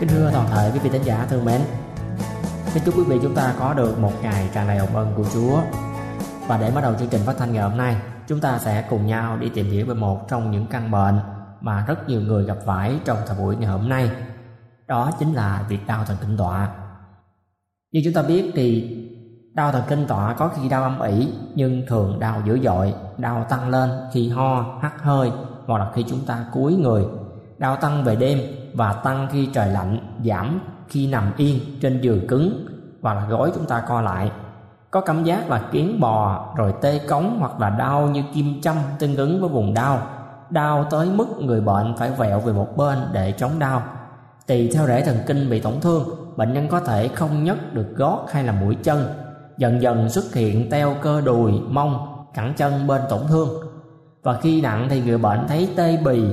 Kính thưa toàn thể quý vị khán giả thân mến Kính chúc quý vị chúng ta có được một ngày tràn đầy hồng ân của Chúa. Và để bắt đầu chương trình phát thanh ngày hôm nay Chúng ta sẽ cùng nhau đi tìm hiểu về một trong những căn bệnh Mà rất nhiều người gặp phải trong thời buổi ngày hôm nay. Đó chính là việc đau thần kinh tọa. Như chúng ta biết thì đau thần kinh tọa có khi đau âm ỉ Nhưng thường đau dữ dội Đau tăng lên khi ho, hắt hơi Hoặc là khi chúng ta cúi người. Đau tăng về đêm và tăng khi trời lạnh, giảm khi nằm yên trên giường cứng và là gối chúng ta co lại. Có cảm giác là kiến bò rồi tê cống hoặc là đau như kim châm tương ứng với vùng đau. Đau tới mức người bệnh phải vẹo về một bên để chống đau. Tùy theo rễ thần kinh bị tổn thương, bệnh nhân có thể không nhấc được gót hay là mũi chân. Dần dần xuất hiện teo cơ đùi, mông, cẳng chân bên tổn thương. Và khi nặng thì người bệnh thấy tê bì,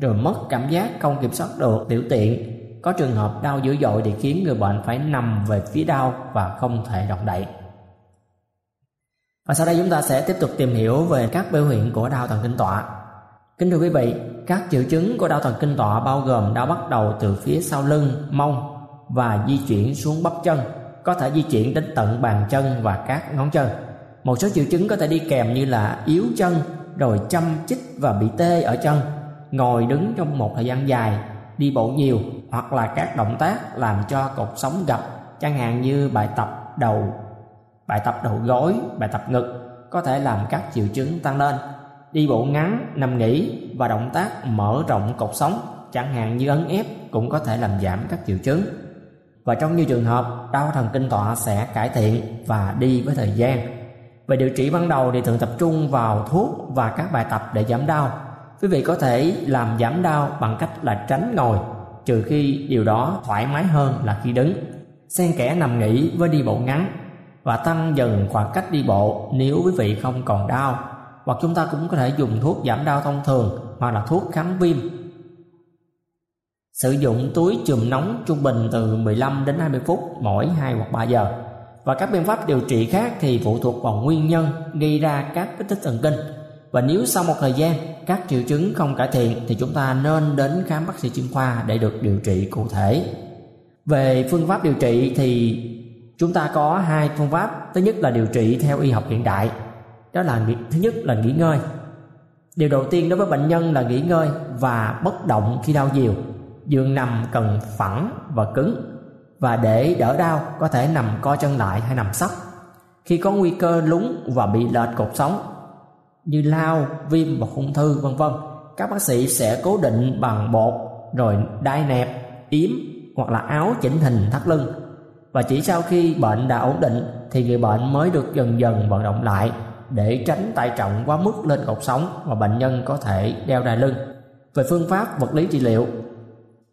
rồi mất cảm giác không kiểm soát được. Tiểu tiện, có trường hợp đau dữ dội thì khiến người bệnh phải nằm về phía đau và không thể động đậy. Và sau đây chúng ta sẽ tiếp tục tìm hiểu về các biểu hiện của đau thần kinh tọa. Kính thưa quý vị, các triệu chứng của đau thần kinh tọa bao gồm đau bắt đầu từ phía sau lưng, mông và di chuyển xuống bắp chân, có thể di chuyển đến tận bàn chân và các ngón chân. Một số triệu chứng có thể đi kèm như là yếu chân, rồi châm chích và bị tê ở chân ngồi đứng trong một thời gian dài, đi bộ nhiều hoặc là các động tác làm cho cột sống gập, chẳng hạn như bài tập đầu, bài tập đầu gối, bài tập ngực có thể làm các triệu chứng tăng lên. Đi bộ ngắn, nằm nghỉ và động tác mở rộng cột sống, chẳng hạn như ấn ép cũng có thể làm giảm các triệu chứng. Và trong nhiều trường hợp, đau thần kinh tọa sẽ cải thiện và đi với thời gian. Về điều trị ban đầu thì thường tập trung vào thuốc và các bài tập để giảm đau quý vị có thể làm giảm đau bằng cách là tránh ngồi, trừ khi điều đó thoải mái hơn là khi đứng. Xen kẽ nằm nghỉ với đi bộ ngắn và tăng dần khoảng cách đi bộ nếu quý vị không còn đau. Hoặc chúng ta cũng có thể dùng thuốc giảm đau thông thường hoặc là thuốc kháng viêm. Sử dụng túi chườm nóng trung bình từ 15 đến 20 phút mỗi 2 hoặc 3 giờ. Và các biện pháp điều trị khác thì phụ thuộc vào nguyên nhân gây ra các kích thích thần kinh và nếu sau một thời gian, các triệu chứng không cải thiện, thì chúng ta nên đến khám bác sĩ chuyên khoa để được điều trị cụ thể. Về phương pháp điều trị thì chúng ta có hai phương pháp. Thứ nhất là điều trị theo y học hiện đại. Đó là thứ nhất là nghỉ ngơi. Điều đầu tiên đối với bệnh nhân là nghỉ ngơi và bất động khi đau nhiều. Giường nằm cần phẳng và cứng, và để đỡ đau, có thể nằm co chân lại hay nằm sấp. Khi có nguy cơ lún và bị lệch cột sống như lao, viêm và ung thư vân vân. Các bác sĩ sẽ cố định bằng bột rồi đai nẹp, yếm hoặc là áo chỉnh hình thắt lưng. Và chỉ sau khi bệnh đã ổn định thì người bệnh mới được dần dần vận động lại để tránh tải trọng quá mức lên cột sống và bệnh nhân có thể đeo đai lưng. Về phương pháp vật lý trị liệu,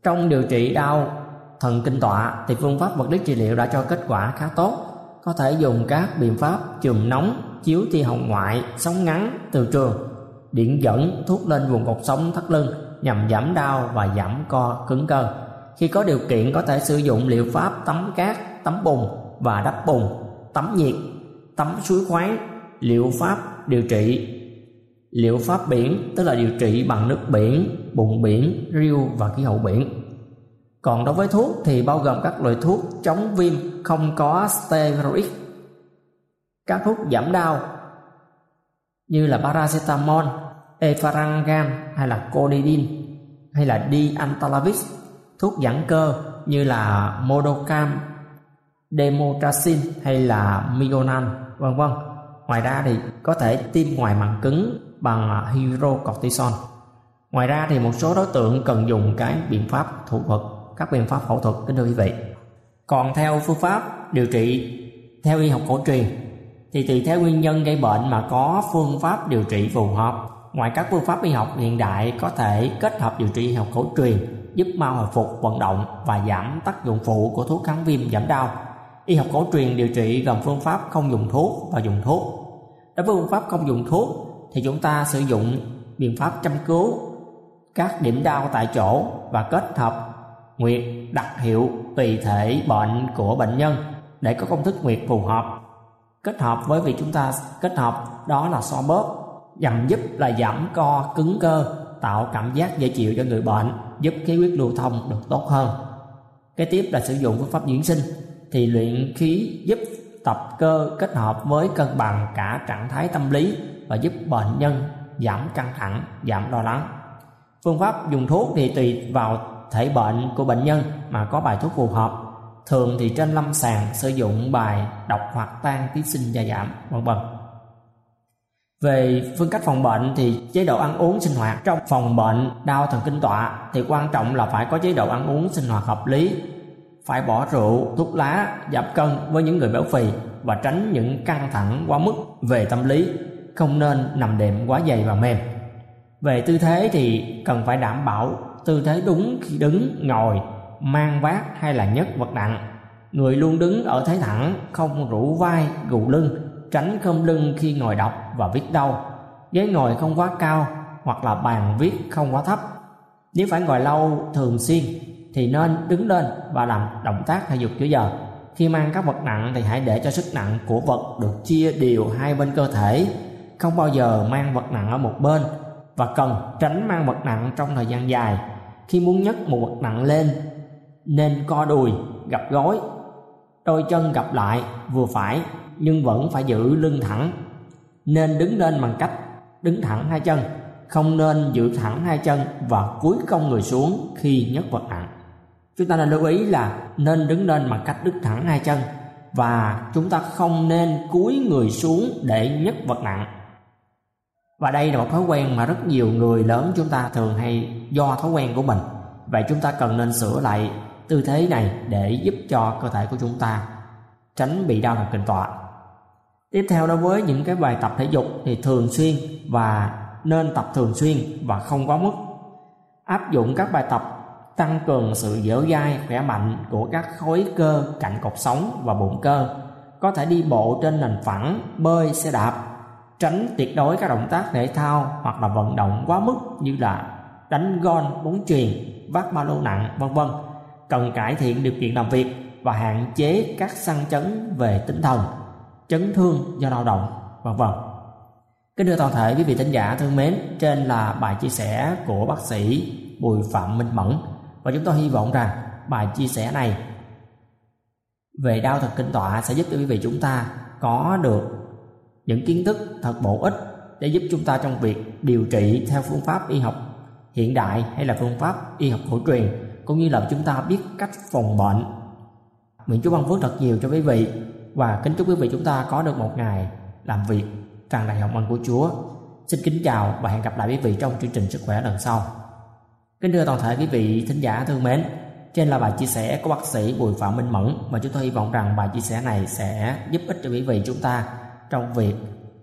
trong điều trị đau thần kinh tọa thì phương pháp vật lý trị liệu đã cho kết quả khá tốt có thể dùng các biện pháp chườm nóng chiếu thi hồng ngoại sóng ngắn từ trường. Điện dẫn thuốc lên vùng cột sống thắt lưng, nhằm giảm đau và giảm co cứng cơ. Khi có điều kiện, có thể sử dụng liệu pháp tắm cát, tắm bùn và đắp bùn, tắm nhiệt, tắm suối khoáng, liệu pháp điều trị. Liệu pháp biển, tức là điều trị bằng nước biển, bùn biển riêu và khí hậu biển. Còn đối với thuốc thì bao gồm các loại thuốc chống viêm không có steroid các thuốc giảm đau như là paracetamol efarangan hay là codidin hay là diantalavix thuốc giãn cơ như là modocam demotracin hay là migonan, vân vân ngoài ra thì có thể tiêm ngoài màng cứng bằng hydrocortison. ngoài ra thì một số đối tượng cần dùng cái biện pháp thủ thuật, các biện pháp phẫu thuật, kính thưa quý vị còn theo phương pháp điều trị theo y học cổ truyền thì tùy theo nguyên nhân gây bệnh mà có phương pháp điều trị phù hợp. Ngoài các phương pháp y học hiện đại có thể kết hợp điều trị y học cổ truyền, giúp mau hồi phục, vận động và giảm tác dụng phụ của thuốc kháng viêm giảm đau. Y học cổ truyền điều trị gồm phương pháp không dùng thuốc và dùng thuốc. Đối với phương pháp không dùng thuốc thì chúng ta sử dụng biện pháp chăm cứu, các điểm đau tại chỗ và kết hợp nguyệt đặc hiệu tùy thể bệnh của bệnh nhân để có công thức nguyệt phù hợp kết hợp với việc chúng ta kết hợp, đó là so bóp, nhằm giúp là giảm co cứng cơ, tạo cảm giác dễ chịu cho người bệnh, giúp khí huyết lưu thông được tốt hơn. Kế tiếp là sử dụng phương pháp dưỡng sinh, thì luyện khí giúp tập cơ kết hợp với cân bằng cả trạng thái tâm lý và giúp bệnh nhân giảm căng thẳng, giảm lo lắng. Phương pháp dùng thuốc thì tùy vào thể bệnh của bệnh nhân mà có bài thuốc phù hợp thường thì trên lâm sàng sử dụng bài đọc hoặc tan ký sinh gia giảm, vân vân. Về phương cách phòng bệnh thì chế độ ăn uống sinh hoạt trong phòng bệnh, đau thần kinh tọa thì quan trọng là phải có chế độ ăn uống sinh hoạt hợp lý. Phải bỏ rượu, thuốc lá, giảm cân với những người béo phì và tránh những căng thẳng quá mức về tâm lý, không nên nằm đệm quá dày và mềm. Về tư thế thì cần phải đảm bảo tư thế đúng khi đứng, ngồi mang vác hay là nhấc vật nặng. Người luôn đứng ở thế thẳng, không rũ vai, gù lưng, tránh khom lưng khi ngồi đọc và viết đâu ghế ngồi không quá cao hoặc là bàn viết không quá thấp. Nếu phải ngồi lâu thường xuyên thì nên đứng lên và làm động tác thể dục giữa giờ. Khi mang các vật nặng thì hãy để cho sức nặng của vật được chia đều hai bên cơ thể. Không bao giờ mang vật nặng ở một bên và cần tránh mang vật nặng trong thời gian dài. Khi muốn nhấc một vật nặng lên nên co đùi gập gối. Đôi chân gập lại, vừa phải, nhưng vẫn phải giữ lưng thẳng. Nên đứng lên bằng cách đứng thẳng hai chân, không nên giữ thẳng hai chân và cúi cong người xuống khi nhấc vật nặng. Chúng ta nên lưu ý là nên đứng lên bằng cách đứng thẳng hai chân và chúng ta không nên cúi người xuống để nhấc vật nặng. Và đây là một thói quen mà rất nhiều người lớn chúng ta thường hay do thói quen của mình. Vậy chúng ta cần nên sửa lại tư thế này để giúp cho cơ thể của chúng ta tránh bị đau thần kinh tọa. Tiếp theo đối với những cái bài tập thể dục thì thường xuyên và nên tập thường xuyên và không quá mức. Áp dụng các bài tập tăng cường sự dẻo dai, khỏe mạnh của các khối cơ, cạnh cột sống và bụng cơ. Có thể đi bộ trên nền phẳng, bơi, xe đạp, tránh tuyệt đối các động tác thể thao hoặc là vận động quá mức như là đánh gôn bóng chuyền, vác ba lô nặng, vân vân cần cải thiện điều kiện làm việc và hạn chế các sang chấn về tinh thần, chấn thương do lao động, vân vân. Kính thưa toàn thể quý vị thính giả thân mến, trên là bài chia sẻ của bác sĩ bùi phạm minh mẫn và chúng tôi hy vọng rằng bài chia sẻ này về đau thần kinh tọa sẽ giúp cho quý vị chúng ta có được những kiến thức thật bổ ích để giúp chúng ta trong việc điều trị theo phương pháp y học hiện đại hay là phương pháp y học cổ truyền cũng như là chúng ta biết cách phòng bệnh nguyện chúa ban phước thật nhiều cho quý vị và kính chúc quý vị chúng ta có được một ngày làm việc tràn đầy hồng ân của Chúa. Xin kính chào và hẹn gặp lại quý vị trong chương trình sức khỏe lần sau. Kính thưa toàn thể quý vị thính giả thương mến, trên là bài chia sẻ của bác sĩ Bùi Phạm Minh Mẫn và chúng tôi hy vọng rằng bài chia sẻ này sẽ giúp ích cho quý vị chúng ta trong việc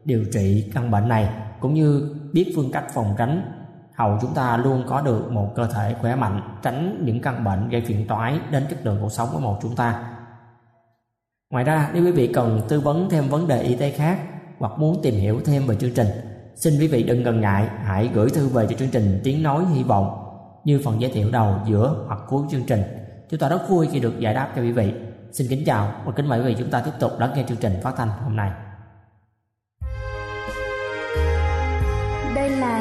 điều trị căn bệnh này cũng như biết phương cách phòng tránh hầu chúng ta luôn có được một cơ thể khỏe mạnh, tránh những căn bệnh gây phiền toái đến chất lượng cuộc sống của một chúng ta. Ngoài ra, nếu quý vị cần tư vấn thêm vấn đề y tế khác hoặc muốn tìm hiểu thêm về chương trình, xin quý vị đừng ngần ngại, hãy gửi thư về cho chương trình tiếng nói hy vọng như phần giới thiệu đầu giữa hoặc cuối chương trình. Chúng ta rất vui khi được giải đáp cho quý vị. Xin kính chào và kính mời quý vị chúng ta tiếp tục lắng nghe chương trình phát thanh hôm nay.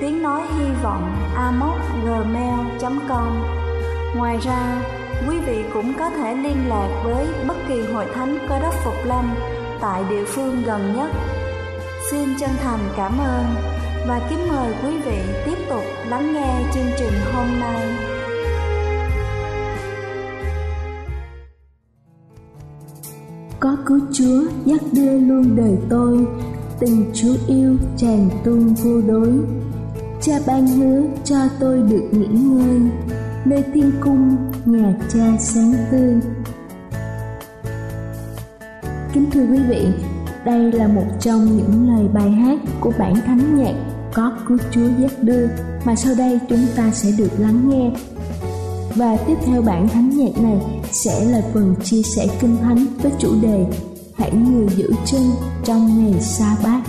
tiếng nói hy vọng gmail.com Ngoài ra, quý vị cũng có thể liên lạc với bất kỳ hội thánh cơ đốc Phục Lâm tại địa phương gần nhất. Xin chân thành cảm ơn và kính mời quý vị tiếp tục lắng nghe chương trình hôm nay. có cứu Chúa dắt đưa luôn đời tôi tình Chúa yêu tràn tuôn vô đối Cha ban hứa cho tôi được nghỉ ngơi. Nơi thiên cung, nhà cha sáng tươi. Kính thưa quý vị, đây là một trong những lời bài hát của bản thánh nhạc có cứu Chúa dắt đưa mà sau đây chúng ta sẽ được lắng nghe. Và tiếp theo bản thánh nhạc này sẽ là phần chia sẻ kinh thánh với chủ đề Hãy người giữ chân trong ngày sa bát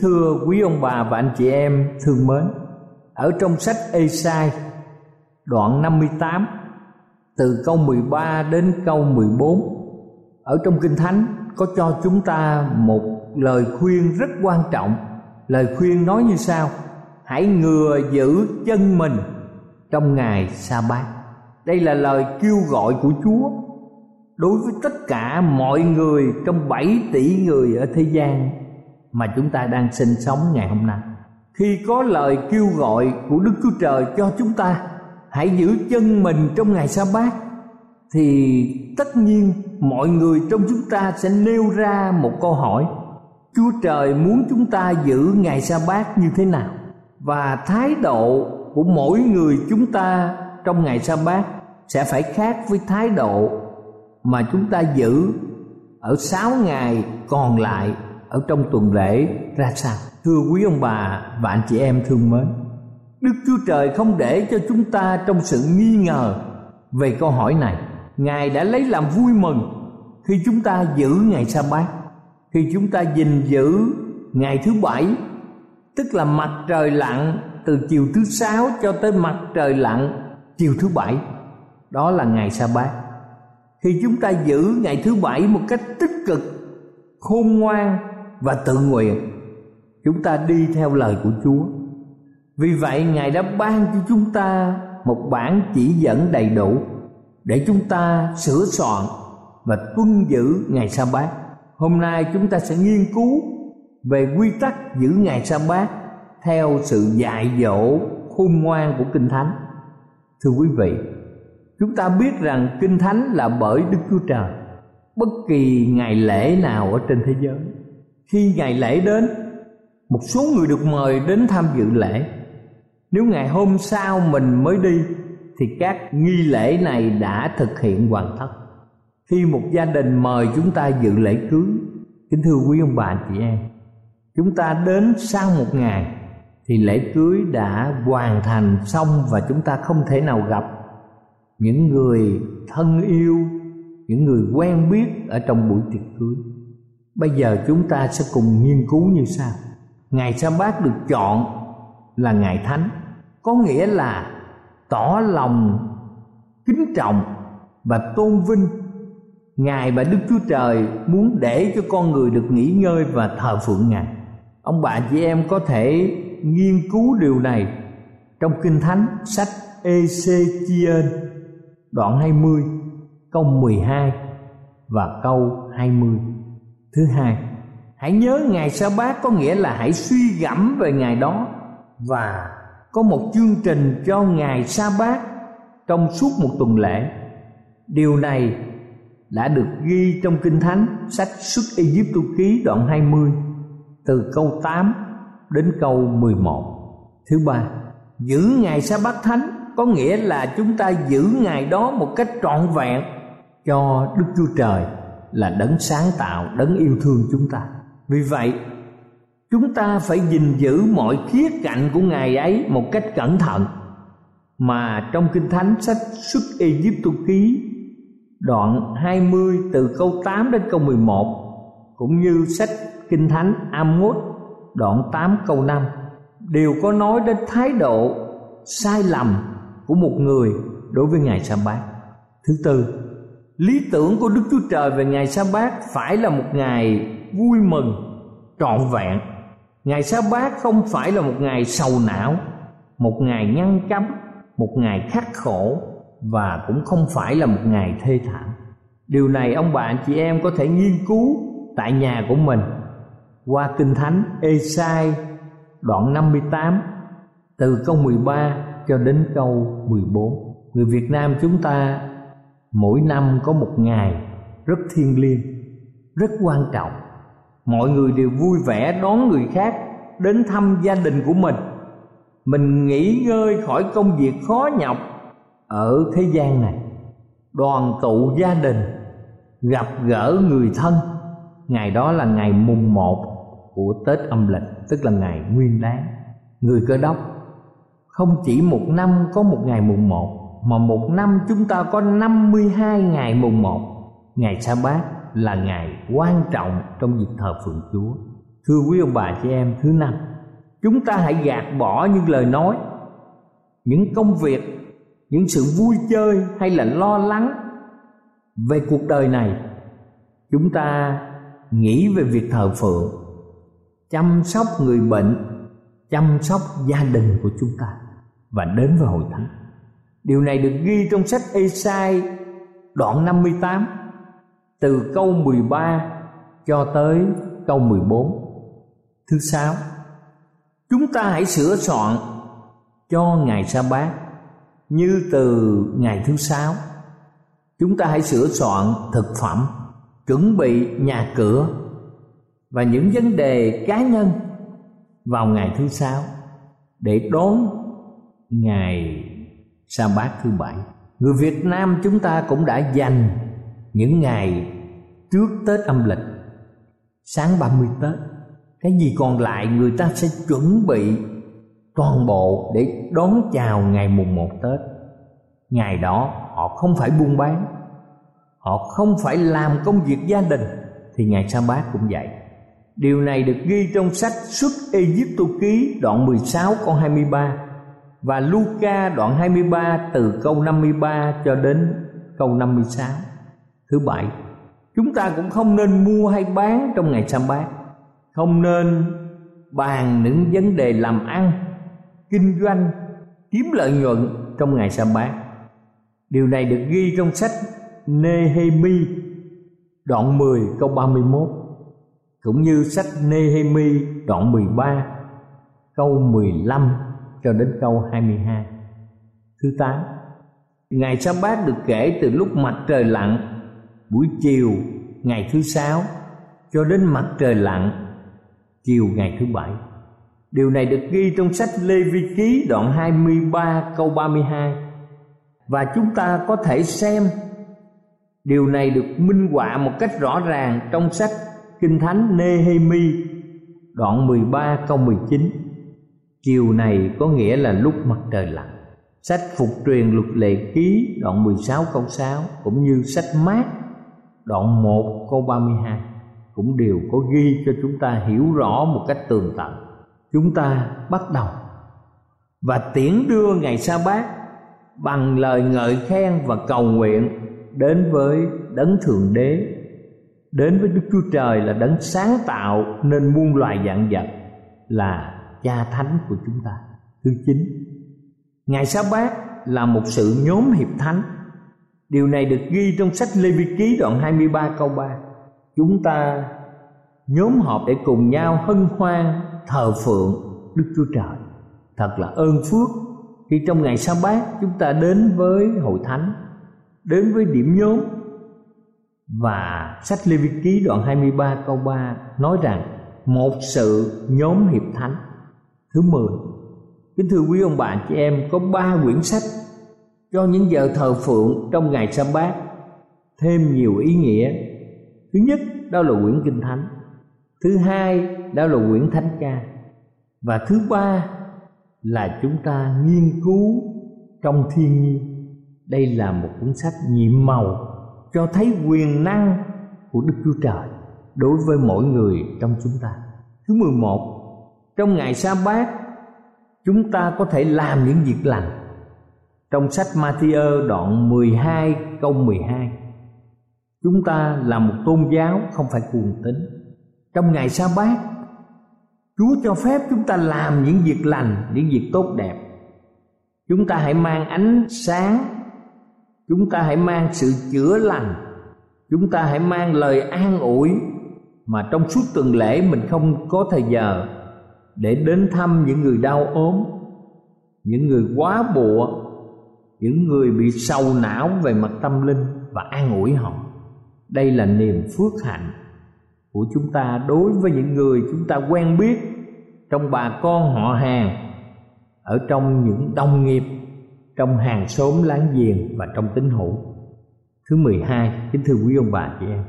thưa quý ông bà và anh chị em thương mến, ở trong sách Esai đoạn 58 từ câu 13 đến câu 14 ở trong kinh thánh có cho chúng ta một lời khuyên rất quan trọng. Lời khuyên nói như sau, hãy ngừa giữ chân mình trong ngày sa bát. Đây là lời kêu gọi của chúa đối với tất cả mọi người trong 7 tỷ người ở thế gian mà chúng ta đang sinh sống ngày hôm nay. Khi có lời kêu gọi của đức chúa trời cho chúng ta, hãy giữ chân mình trong ngày sa bát, thì tất nhiên mọi người trong chúng ta sẽ nêu ra một câu hỏi, chúa trời muốn chúng ta giữ ngày sa bát như thế nào? Và thái độ của mỗi người chúng ta trong ngày sa bát sẽ phải khác với thái độ mà chúng ta giữ ở sáu ngày còn lại ở trong tuần lễ ra sao? Thưa quý ông bà và anh chị em thương mến, đức chúa trời không để cho chúng ta trong sự nghi ngờ về câu hỏi này. Ngài đã lấy làm vui mừng khi chúng ta giữ ngày sa bát, khi chúng ta gìn giữ ngày thứ bảy, tức là mặt trời lặn từ chiều thứ sáu cho tới mặt trời lặn chiều thứ bảy. Đó là ngày sa bát. Khi chúng ta giữ ngày thứ bảy một cách tích cực, khôn ngoan và tự nguyện. Chúng ta đi theo lời của chúa. Vì vậy, ngài đã ban cho chúng ta một bản chỉ dẫn đầy đủ để chúng ta sửa soạn và tuân giữ ngày sa bát. Hôm nay chúng ta sẽ nghiên cứu về quy tắc giữ ngày sa bát theo sự dạy dỗ khôn ngoan của kinh thánh. Thưa quý vị, chúng ta biết rằng kinh thánh là bởi đức chúa trời. Bất kỳ ngày lễ nào ở trên thế giới khi ngày lễ đến, một số người được mời đến tham dự lễ. Nếu ngày hôm sau mình mới đi, thì các nghi lễ này đã thực hiện hoàn tất. Khi một gia đình mời chúng ta dự lễ cưới, kính thưa quý ông bà chị em, chúng ta đến sau một ngày, thì lễ cưới đã hoàn thành xong và chúng ta không thể nào gặp. Những người thân yêu, những người quen biết ở trong buổi tiệc cưới bây giờ chúng ta sẽ cùng nghiên cứu như sau. Ngày sa bát được chọn là ngày thánh. Có nghĩa là tỏ lòng kính trọng và tôn vinh. Ngài và đức chúa trời muốn để cho con người được nghỉ ngơi và thờ phượng ngài. Ông bà chị em có thể nghiên cứu điều này trong kinh thánh, sách Ê-xê-chi-ên, đoạn 20 câu 12 và câu 20 thứ hai hãy nhớ ngày sa bát có nghĩa là hãy suy gẫm về ngày đó. Và có một chương trình cho ngày sa bát trong suốt một tuần lễ. Điều này đã được ghi trong kinh thánh sách xuất Ai-cập ký đoạn 20 từ câu 8 đến câu 11. Thứ ba, giữ ngày sa bát thánh có nghĩa là chúng ta giữ ngày đó một cách trọn vẹn cho Đức Chúa Trời là đấng sáng tạo, đấng yêu thương chúng ta. Vì vậy, chúng ta phải gìn giữ mọi khía cạnh của ngài ấy một cách cẩn thận mà trong kinh thánh sách xuất Ai ký đoạn 20 từ câu 8 đến câu 11 cũng như sách kinh thánh Amos đoạn 8 câu 5 đều có nói đến thái độ sai lầm của một người đối với ngày sa bát. Thứ tư, lý tưởng của Đức Chúa Trời về ngày sa bát phải là một ngày vui mừng, trọn vẹn. Ngày sa bát không phải là một ngày sầu não, một ngày ngăn cấm, một ngày khắc khổ và cũng không phải là một ngày thê thảm. Điều này ông bạn chị em có thể nghiên cứu tại nhà của mình qua Kinh Thánh Esai đoạn 58 từ câu 13 cho đến câu 14. Người Việt Nam chúng ta mỗi năm có một ngày rất thiêng liêng, rất quan trọng. Mọi người đều vui vẻ đón người khác đến thăm gia đình của mình. Mình nghỉ ngơi khỏi công việc khó nhọc ở thế gian này. Đoàn tụ gia đình, gặp gỡ người thân. Ngày đó là ngày mùng một của Tết âm lịch tức là ngày Nguyên Đán. Người Cơ Đốc không chỉ một năm có một ngày mùng một mà một năm chúng ta có 52 ngày mùng một. Ngày sa bát là ngày quan trọng trong việc thờ phượng Chúa. Thưa quý ông bà chị em, thứ năm, chúng ta hãy gạt bỏ những lời nói những công việc những sự vui chơi hay là lo lắng về cuộc đời này chúng ta nghĩ về việc thờ phượng chăm sóc người bệnh chăm sóc gia đình của chúng ta và đến với hội thánh điều này được ghi trong sách Esai đoạn 58 từ câu 13 cho tới câu 14 thứ sáu, chúng ta hãy sửa soạn cho ngày sa bát. Như từ ngày thứ sáu, chúng ta hãy sửa soạn thực phẩm, chuẩn bị nhà cửa và những vấn đề cá nhân vào ngày thứ sáu để đón ngày sa bát thứ bảy người việt nam chúng ta cũng đã dành những ngày trước tết âm lịch sáng 30 tết cái gì còn lại người ta sẽ chuẩn bị toàn bộ để đón chào ngày mùng một Tết. Ngày đó họ không phải buôn bán, họ không phải làm công việc gia đình thì ngày sa bát cũng vậy. Điều này được ghi trong sách Xuất Egypto ký đoạn 16 câu 23 và Luca đoạn 23 từ câu 53 cho đến câu 56. Thứ bảy, chúng ta cũng không nên mua hay bán trong ngày Sam bát, không nên bàn những vấn đề làm ăn kinh doanh kiếm lợi nhuận trong ngày Sam bát. Điều này được ghi trong sách Nehemi đoạn 10 câu 31 cũng như sách Nehemi đoạn 13 câu 15 cho đến câu 22 thứ 8 ngày sa bát được kể từ lúc mặt trời lặn, buổi chiều ngày thứ sáu cho đến mặt trời lặn, chiều ngày thứ bảy. Điều này được ghi trong sách Lê Vi Ký đoạn 23 câu 32 Và chúng ta có thể xem, Điều này được minh họa một cách rõ ràng trong sách Kinh Thánh Nehemi đoạn 13 câu 19 Chiều này có nghĩa là lúc mặt trời lặn. Sách Phục truyền luật lệ ký đoạn 16 câu 6 Cũng như sách mát đoạn 1 câu 32 Cũng đều có ghi cho chúng ta hiểu rõ một cách tường tận. Chúng ta bắt đầu. Và tiễn đưa ngày sa bát bằng lời ngợi khen và cầu nguyện đến với đấng thượng đế. Đến với đức chúa trời là đấng sáng tạo nên muôn loài dạng vật là cha thánh của chúng ta. Thứ chín ngày sa bát là một sự nhóm hiệp thánh. Điều này được ghi trong sách lê vi ký đoạn 23 câu 3 chúng ta nhóm họp để cùng nhau hân hoan thờ phượng Đức Chúa Trời. Thật là ơn phước khi trong ngày sa bát chúng ta đến với hội thánh, Đến với điểm nhóm. Và sách Lê Vi Ký đoạn 23 câu 3 nói rằng Một sự nhóm hiệp thánh. Thứ 10 Kính thưa quý ông bà chị em Có ba quyển sách Cho những giờ thờ phượng trong ngày sa bát. Thêm nhiều ý nghĩa. Thứ nhất đó là quyển Kinh Thánh. Thứ hai đó là quyển thánh ca. Và thứ ba là chúng ta nghiên cứu trong thiên nhiên. Đây là một cuốn sách nhiệm màu cho thấy quyền năng của Đức Chúa Trời đối với mỗi người trong chúng ta. Thứ 11, trong ngày sa bát chúng ta có thể làm những việc lành. Trong sách Matthew đoạn 12 câu 12 Chúng ta là một tôn giáo không phải cuồng tín Trong ngày sa bát Chúa cho phép chúng ta làm những việc lành, những việc tốt đẹp. Chúng ta hãy mang ánh sáng, chúng ta hãy mang sự chữa lành, chúng ta hãy mang lời an ủi mà trong suốt tuần lễ mình không có thời giờ để đến thăm những người đau ốm, những người quá bụa, những người bị sầu não về mặt tâm linh và an ủi họ. Đây là niềm phước hạnh của chúng ta đối với những người chúng ta quen biết trong bà con họ hàng ở trong những đồng nghiệp trong hàng xóm láng giềng và trong tín hữu thứ 12 kính thưa quý ông bà chị em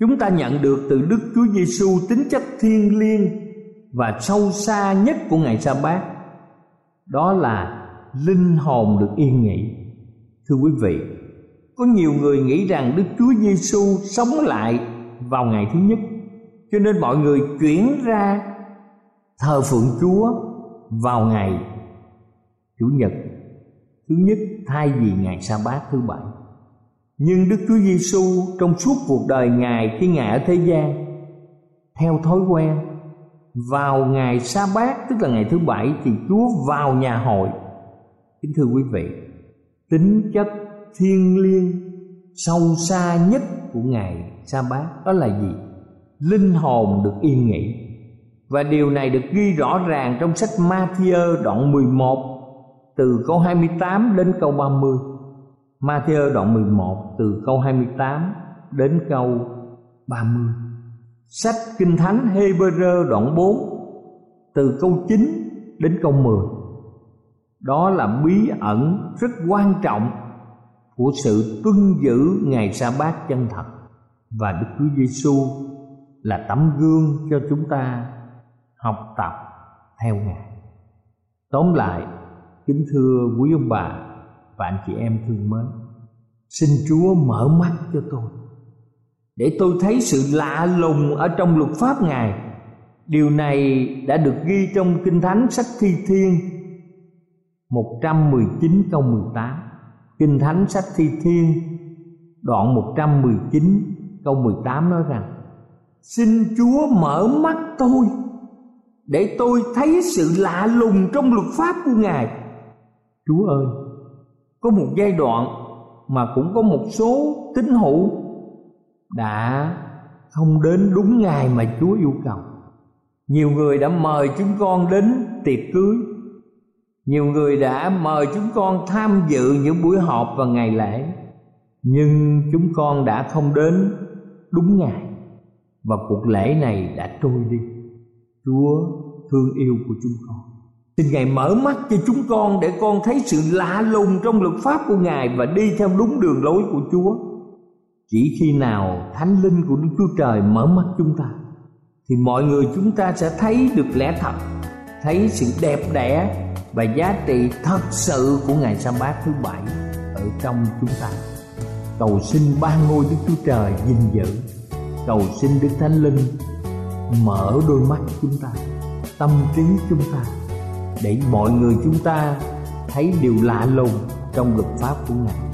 chúng ta nhận được từ Đức Chúa Giêsu tính chất thiêng liêng và sâu xa nhất của ngày sa bát đó là linh hồn được yên nghỉ. Thưa quý vị, có nhiều người nghĩ rằng Đức Chúa Giêsu sống lại vào ngày thứ nhất, cho nên mọi người chuyển ra thờ phượng Chúa vào ngày chủ nhật, thứ nhất thay vì ngày sa bát thứ bảy. Nhưng đức chúa giêsu trong suốt cuộc đời ngài khi ngài ở thế gian, theo thói quen vào ngày sa bát tức là ngày thứ bảy, thì chúa vào nhà hội kính thưa quý vị, tính chất thiêng liêng, sâu xa nhất của ngày sa bát đó là gì linh hồn được yên nghỉ và điều này được ghi rõ ràng trong sách Matthew đoạn 11 từ câu 28 đến câu 30. Matthew đoạn 11 từ câu 28 đến câu 30. Sách Kinh Thánh Hebrew đoạn 4 từ câu 9 đến câu 10. Đó là bí ẩn rất quan trọng của sự tuân giữ ngày sa bát chân thật và Đức Chúa Giêsu là tấm gương cho chúng ta học tập theo Ngài. Tóm lại, kính thưa quý ông bà và anh chị em thương mến, xin Chúa mở mắt cho tôi để tôi thấy sự lạ lùng ở trong luật pháp Ngài. Điều này đã được ghi trong Kinh Thánh sách Thi Thiên 119 câu 18. Kinh Thánh sách Thi Thiên đoạn 119 câu 18 nói rằng Xin Chúa mở mắt tôi để tôi thấy sự lạ lùng trong luật pháp của Ngài. Chúa ơi, có một giai đoạn mà cũng có một số tín hữu đã không đến đúng ngày mà Chúa yêu cầu. Nhiều người đã mời chúng con đến tiệc cưới. Nhiều người đã mời chúng con tham dự những buổi họp và ngày lễ. Nhưng chúng con đã không đến đúng ngày và cuộc lễ này đã trôi đi. Chúa thương yêu của chúng con. Xin Ngài mở mắt cho chúng con để con thấy sự lạ lùng trong luật pháp của Ngài và đi theo đúng đường lối của Chúa. Chỉ khi nào Thánh Linh của Đức Chúa Trời mở mắt chúng ta thì mọi người chúng ta sẽ thấy được lẽ thật, thấy sự đẹp đẽ và giá trị thật sự của ngày sa bát thứ bảy ở trong chúng ta. Cầu xin ban ngôi Đức Chúa Trời gìn giữ, cầu xin Đức Thánh Linh mở đôi mắt chúng ta tâm trí chúng ta để mọi người chúng ta thấy điều lạ lùng trong luật pháp của ngài